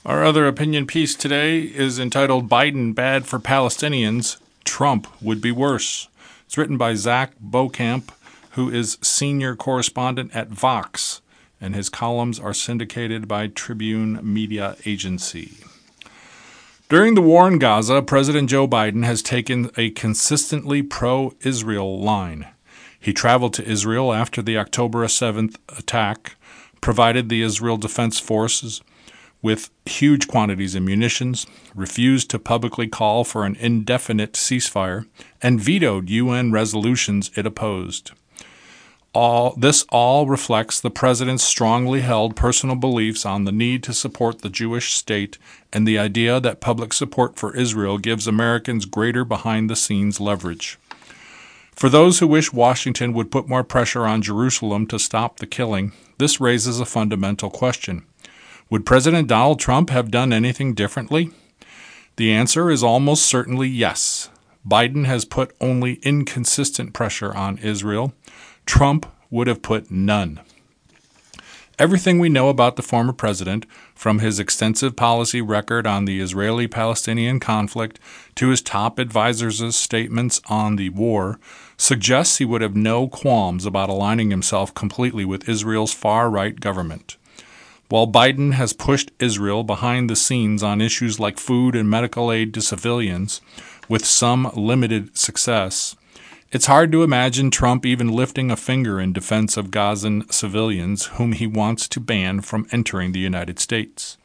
Speaker 2: Our other opinion piece today is entitled Biden Bad for Palestinians, Trump Would Be Worse. It's written by Zach Beauchamp, who is senior correspondent at Vox, and his columns are syndicated by Tribune Media Agency. During the war in Gaza, President Joe Biden has taken a consistently pro Israel line. He traveled to Israel after the October 7th attack, provided the Israel Defense Forces with huge quantities of munitions, refused to publicly call for an indefinite ceasefire, and vetoed UN resolutions it opposed. All, this all reflects the president's strongly held personal beliefs on the need to support the Jewish state and the idea that public support for Israel gives Americans greater behind the scenes leverage. For those who wish Washington would put more pressure on Jerusalem to stop the killing, this raises a fundamental question. Would President Donald Trump have done anything differently? The answer is almost certainly yes. Biden has put only inconsistent pressure on Israel. Trump would have put none. Everything we know about the former president, from his extensive policy record on the Israeli Palestinian conflict to his top advisors' statements on the war, suggests he would have no qualms about aligning himself completely with Israel's far right government. While Biden has pushed Israel behind the scenes on issues like food and medical aid to civilians, with some limited success, it's hard to imagine Trump even lifting a finger in defense of Gazan civilians whom he wants to ban from entering the United States.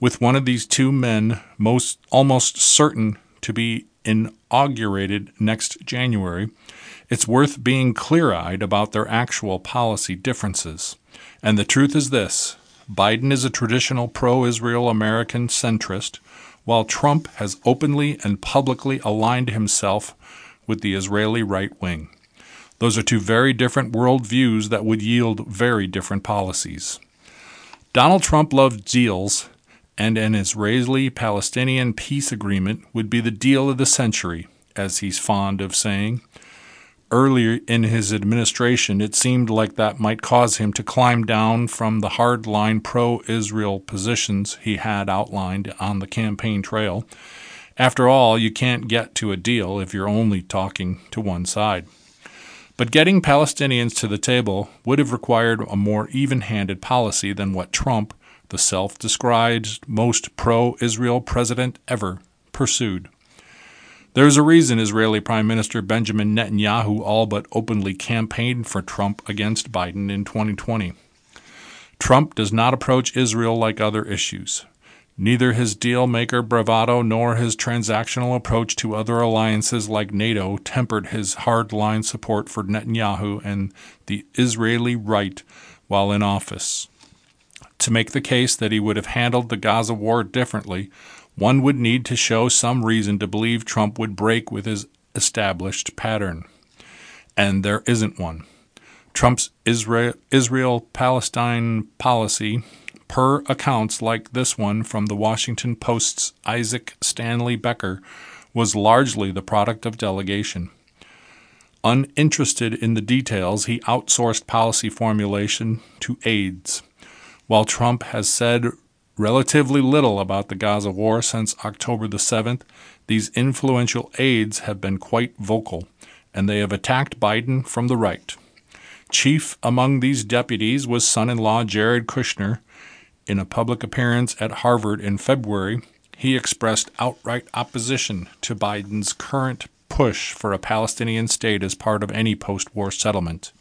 Speaker 2: With one of these two men most almost certain to be inaugurated next January, it's worth being clear-eyed about their actual policy differences. And the truth is this: Biden is a traditional pro-Israel American centrist while Trump has openly and publicly aligned himself with the Israeli right wing. Those are two very different worldviews that would yield very different policies. Donald Trump loved deals, and an Israeli Palestinian peace agreement would be the deal of the century, as he's fond of saying. Earlier in his administration, it seemed like that might cause him to climb down from the hardline pro Israel positions he had outlined on the campaign trail. After all, you can't get to a deal if you're only talking to one side. But getting Palestinians to the table would have required a more even handed policy than what Trump, the self described most pro Israel president ever, pursued. There's a reason Israeli Prime Minister Benjamin Netanyahu all but openly campaigned for Trump against Biden in 2020. Trump does not approach Israel like other issues. Neither his deal maker bravado nor his transactional approach to other alliances like NATO tempered his hardline support for Netanyahu and the Israeli right while in office. To make the case that he would have handled the Gaza war differently, one would need to show some reason to believe Trump would break with his established pattern. And there isn't one. Trump's Israel Palestine policy, per accounts like this one from the Washington Post's Isaac Stanley Becker, was largely the product of delegation. Uninterested in the details, he outsourced policy formulation to aides. While Trump has said relatively little about the Gaza war since October the 7th, these influential aides have been quite vocal, and they have attacked Biden from the right. Chief among these deputies was son in law Jared Kushner. In a public appearance at Harvard in February, he expressed outright opposition to Biden's current push for a Palestinian state as part of any post war settlement.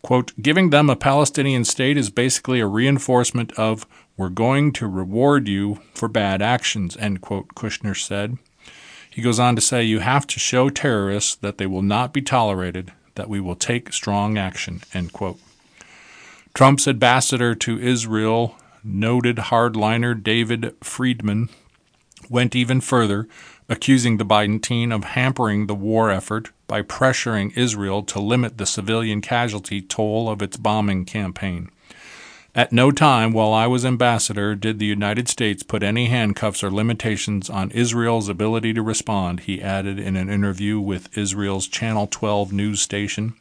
Speaker 2: Quote, giving them a Palestinian state is basically a reinforcement of we're going to reward you for bad actions, end quote, Kushner said. He goes on to say, You have to show terrorists that they will not be tolerated, that we will take strong action, end quote. Trump's ambassador to Israel, noted hardliner David Friedman, went even further, accusing the Biden team of hampering the war effort by pressuring Israel to limit the civilian casualty toll of its bombing campaign. At no time while I was ambassador did the United States put any handcuffs or limitations on Israel's ability to respond, he added in an interview with Israel's Channel 12 news station.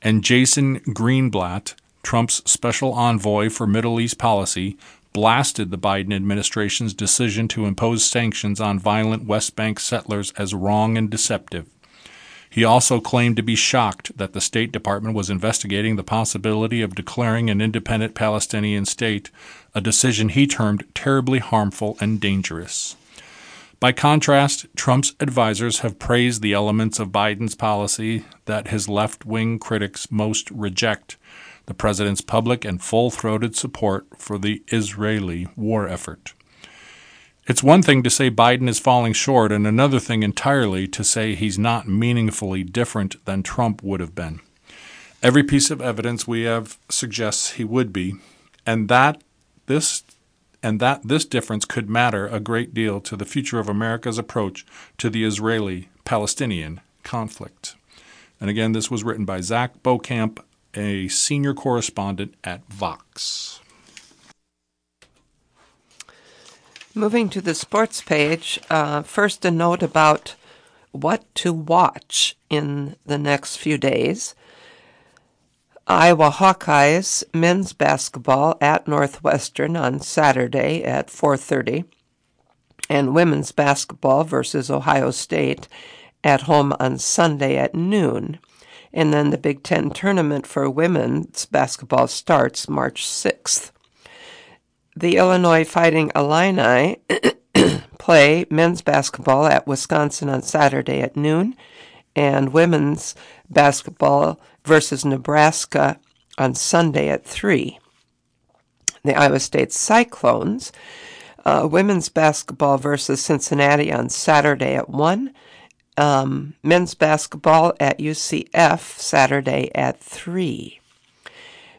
Speaker 2: And Jason Greenblatt, Trump's special envoy for Middle East policy, blasted the Biden administration's decision to impose sanctions on violent West Bank settlers as wrong and deceptive. He also claimed to be shocked that the State Department was investigating the possibility of declaring an independent Palestinian state, a decision he termed terribly harmful and dangerous. By contrast, Trump's advisers have praised the elements of Biden's policy that his left wing critics most reject the president's public and full throated support for the Israeli war effort. It's one thing to say Biden is falling short, and another thing entirely to say he's not meaningfully different than Trump would have been. Every piece of evidence we have suggests he would be, and that this and that this difference could matter a great deal to the future of America's approach to the Israeli Palestinian conflict. And again, this was written by Zach Beauchamp, a senior correspondent at Vox.
Speaker 1: Moving to the sports page, uh, first a note about what to watch in the next few days. Iowa Hawkeyes men's basketball at Northwestern on Saturday at 4:30 and women's basketball versus Ohio State at home on Sunday at noon. And then the Big 10 tournament for women's basketball starts March 6th the Illinois Fighting Illini play men's basketball at Wisconsin on Saturday at noon, and women's basketball versus Nebraska on Sunday at 3. The Iowa State Cyclones, uh, women's basketball versus Cincinnati on Saturday at 1. Um, men's basketball at UCF Saturday at 3.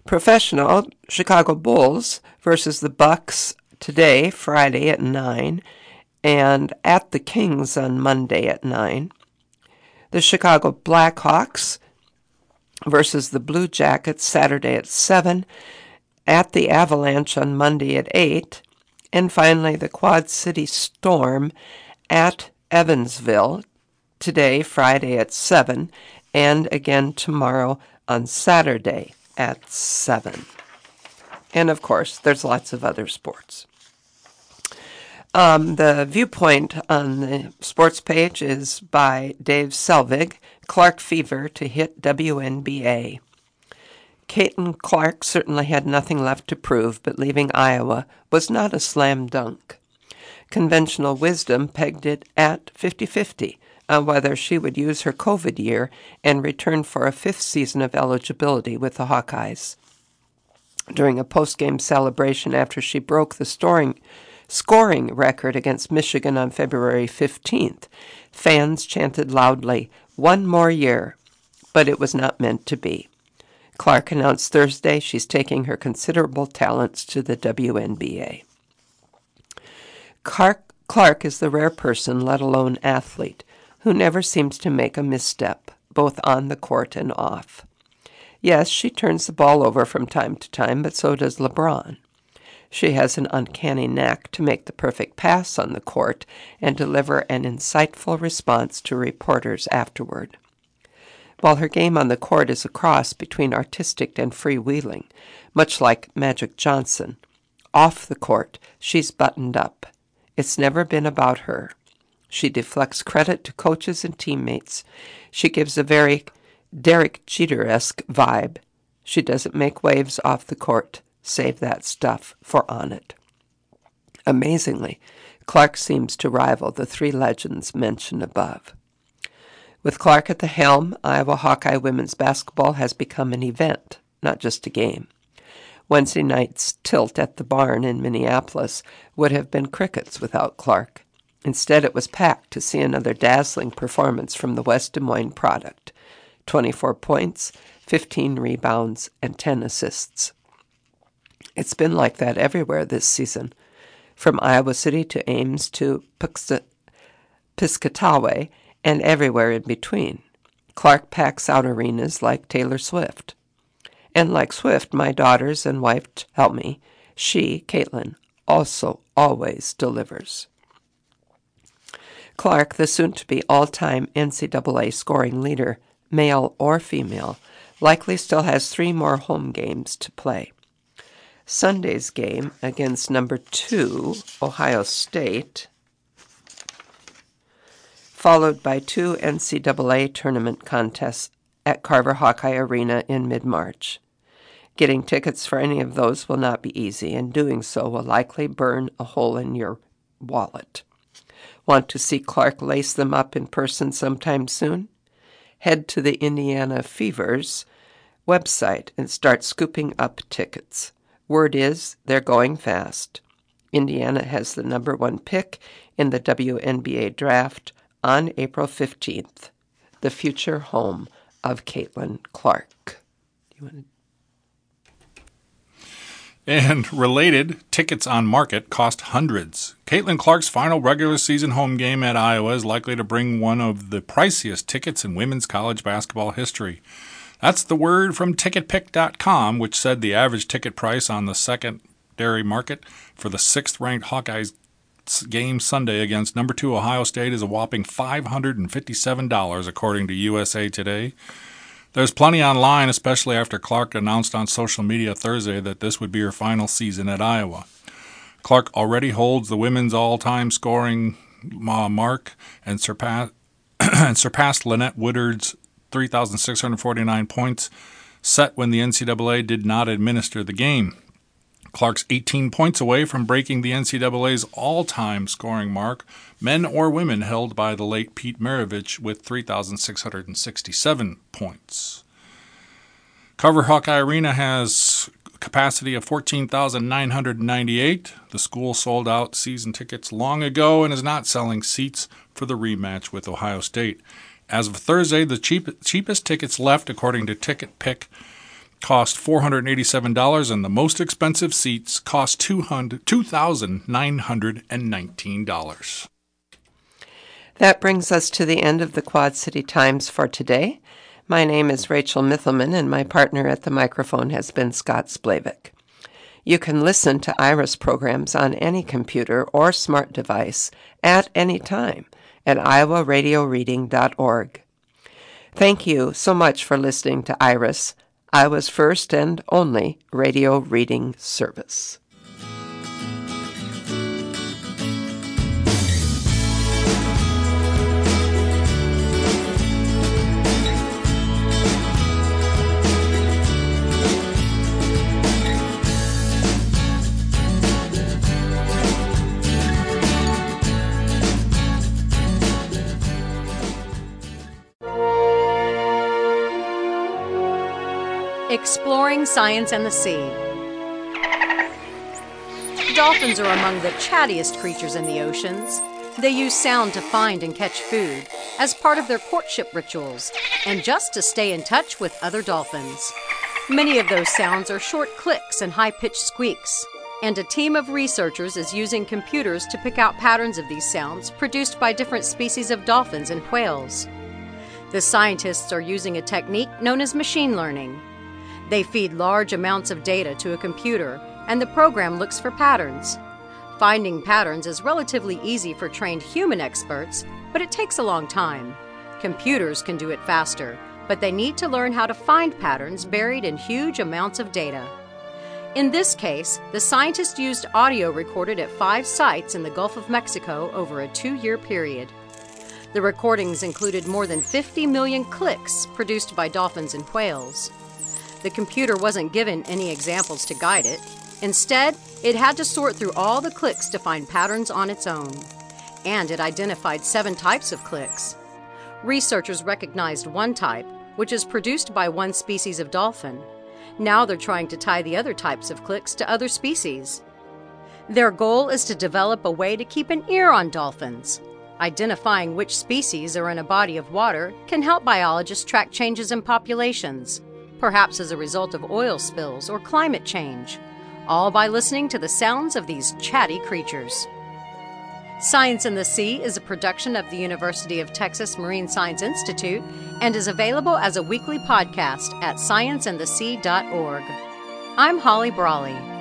Speaker 1: Professional Chicago Bulls versus the Bucks today, Friday at 9, and at the Kings on Monday at 9. The Chicago Blackhawks versus the Blue Jackets Saturday at 7, at the Avalanche on Monday at 8, and finally the Quad City Storm at Evansville today, Friday at 7, and again tomorrow on Saturday at 7. And of course, there's lots of other sports. Um, the viewpoint on the sports page is by Dave Selvig, Clark Fever to hit WNBA. Caitlin Clark certainly had nothing left to prove, but leaving Iowa was not a slam dunk. Conventional wisdom pegged it at 50 50 on whether she would use her COVID year and return for a fifth season of eligibility with the Hawkeyes. During a post-game celebration after she broke the storing, scoring record against Michigan on February 15th, fans chanted loudly, One more year, but it was not meant to be. Clark announced Thursday she's taking her considerable talents to the WNBA. Clark, Clark is the rare person, let alone athlete, who never seems to make a misstep, both on the court and off. Yes, she turns the ball over from time to time, but so does LeBron. She has an uncanny knack to make the perfect pass on the court and deliver an insightful response to reporters afterward. While her game on the court is a cross between artistic and freewheeling, much like Magic Johnson, off the court she's buttoned up. It's never been about her. She deflects credit to coaches and teammates. She gives a very Derek Jeter esque vibe. She doesn't make waves off the court. Save that stuff for on it. Amazingly, Clark seems to rival the three legends mentioned above. With Clark at the helm, Iowa Hawkeye women's basketball has become an event, not just a game. Wednesday night's tilt at the barn in Minneapolis would have been crickets without Clark. Instead, it was packed to see another dazzling performance from the West Des Moines product 24 points, 15 rebounds, and 10 assists. It's been like that everywhere this season, from Iowa City to Ames to Piscataway and everywhere in between. Clark packs out arenas like Taylor Swift. And like Swift, my daughters and wife help me. She, Caitlin, also always delivers. Clark, the soon to be all time NCAA scoring leader, male or female, likely still has three more home games to play. Sunday's game against number two, Ohio State, followed by two NCAA tournament contests at Carver Hawkeye Arena in mid March. Getting tickets for any of those will not be easy, and doing so will likely burn a hole in your wallet. Want to see Clark lace them up in person sometime soon? Head to the Indiana Fevers website and start scooping up tickets. Word is they're going fast. Indiana has the number one pick in the WNBA draft on April 15th, the future home of Caitlin Clark. Do you want to
Speaker 2: and related, tickets on market cost hundreds. Caitlin Clark's final regular season home game at Iowa is likely to bring one of the priciest tickets in women's college basketball history. That's the word from ticketpick.com, which said the average ticket price on the secondary market for the sixth ranked Hawkeyes game Sunday against number two Ohio State is a whopping $557, according to USA Today. There's plenty online, especially after Clark announced on social media Thursday that this would be her final season at Iowa. Clark already holds the women's all time scoring uh, mark and, surpass- and surpassed Lynette Woodard's 3,649 points set when the NCAA did not administer the game. Clark's 18 points away from breaking the NCAA's all time scoring mark, men or women held by the late Pete Maravich with 3,667 points. Carver Hawkeye Arena has capacity of 14,998. The school sold out season tickets long ago and is not selling seats for the rematch with Ohio State. As of Thursday, the cheap, cheapest tickets left, according to Ticket Pick, cost $487 and the most expensive seats cost $2,919.
Speaker 1: That brings us to the end of the Quad City Times for today. My name is Rachel Mithelman, and my partner at the microphone has been Scott Splavik. You can listen to IRIS programs on any computer or smart device at any time at iowaradioreading.org. Thank you so much for listening to IRIS, Iowa's first and only radio reading service.
Speaker 3: Exploring Science and the Sea. Dolphins are among the chattiest creatures in the oceans. They use sound to find and catch food as part of their courtship rituals and just to stay in touch with other dolphins. Many of those sounds are short clicks and high pitched squeaks, and a team of researchers is using computers to pick out patterns of these sounds produced by different species of dolphins and whales. The scientists are using a technique known as machine learning. They feed large amounts of data to a computer, and the program looks for patterns. Finding patterns is relatively easy for trained human experts, but it takes a long time. Computers can do it faster, but they need to learn how to find patterns buried in huge amounts of data. In this case, the scientists used audio recorded at five sites in the Gulf of Mexico over a two year period. The recordings included more than 50 million clicks produced by dolphins and whales. The computer wasn't given any examples to guide it. Instead, it had to sort through all the clicks to find patterns on its own. And it identified seven types of clicks. Researchers recognized one type, which is produced by one species of dolphin. Now they're trying to tie the other types of clicks to other species. Their goal is to develop a way to keep an ear on dolphins. Identifying which species are in a body of water can help biologists track changes in populations perhaps as a result of oil spills or climate change, all by listening to the sounds of these chatty creatures. Science in the Sea is a production of the University of Texas Marine Science Institute and is available as a weekly podcast at scienceandthesea.org. I'm Holly Brawley.